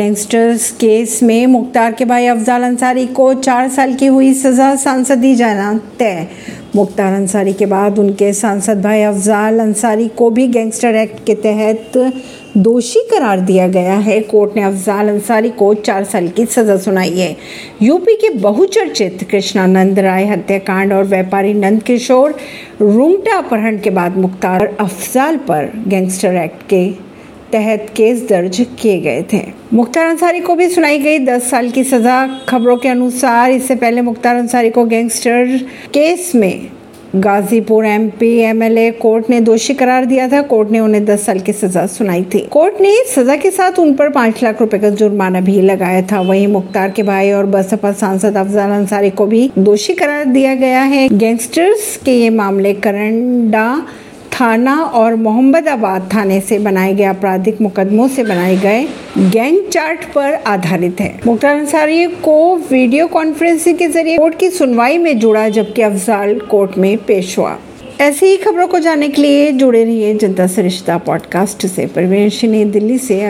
Gangsters case में मुख्तार के भाई अफजाल अंसारी को चार साल की हुई सजा सांसद दी जाना तय। मुख्तार अंसारी के बाद उनके सांसद भाई अफजाल अंसारी को भी गैंगस्टर एक्ट के तहत दोषी करार दिया गया है। कोर्ट ने अफजाल अंसारी को चार साल की सजा सुनाई है। यूपी के बहुचर्चित कृष्णानंद राय हत्याकांड और व्यापारी नंद किशोर रूंगटा अपहरण के बाद मुख्तार अफजाल पर गैंगस्टर एक्ट के तहत केस दर्ज किए गए थे। मुख्तार अंसारी को भी सुनाई गई 10 साल की सजा। खबरों के अनुसार इससे पहले मुख्तार अंसारी को गैंगस्टर केस में गाजीपुर एमपी एमएलए कोर्ट ने दोषी करार दिया था। कोर्ट ने उन्हें 10 साल की सजा सुनाई थी। कोर्ट ने सजा के साथ उन पर पाँच लाख रुपए का जुर्माना भी लगाया था। वहीं मुख्तार के भाई और बसपा सांसद अफजाल अंसारी को भी दोषी करार दिया गया है। गैंगस्टर्स के ये मामले करंडा थाना और मोहम्मदाबाद थाने से बनाए गए आपराधिक मुकदमों से बनाए गए गैंग चार्ट पर आधारित है। मुख्तार अंसारी को वीडियो कॉन्फ्रेंसिंग के ज़रिए कोर्ट की सुनवाई में जुड़ा, जबकि अफजाल कोर्ट में पेश हुआ। ऐसी ही खबरों को जानने के लिए जुड़े रहिए जनता सरिश्ता रिश्ता पॉडकास्ट से। परवीन दिल्ली से।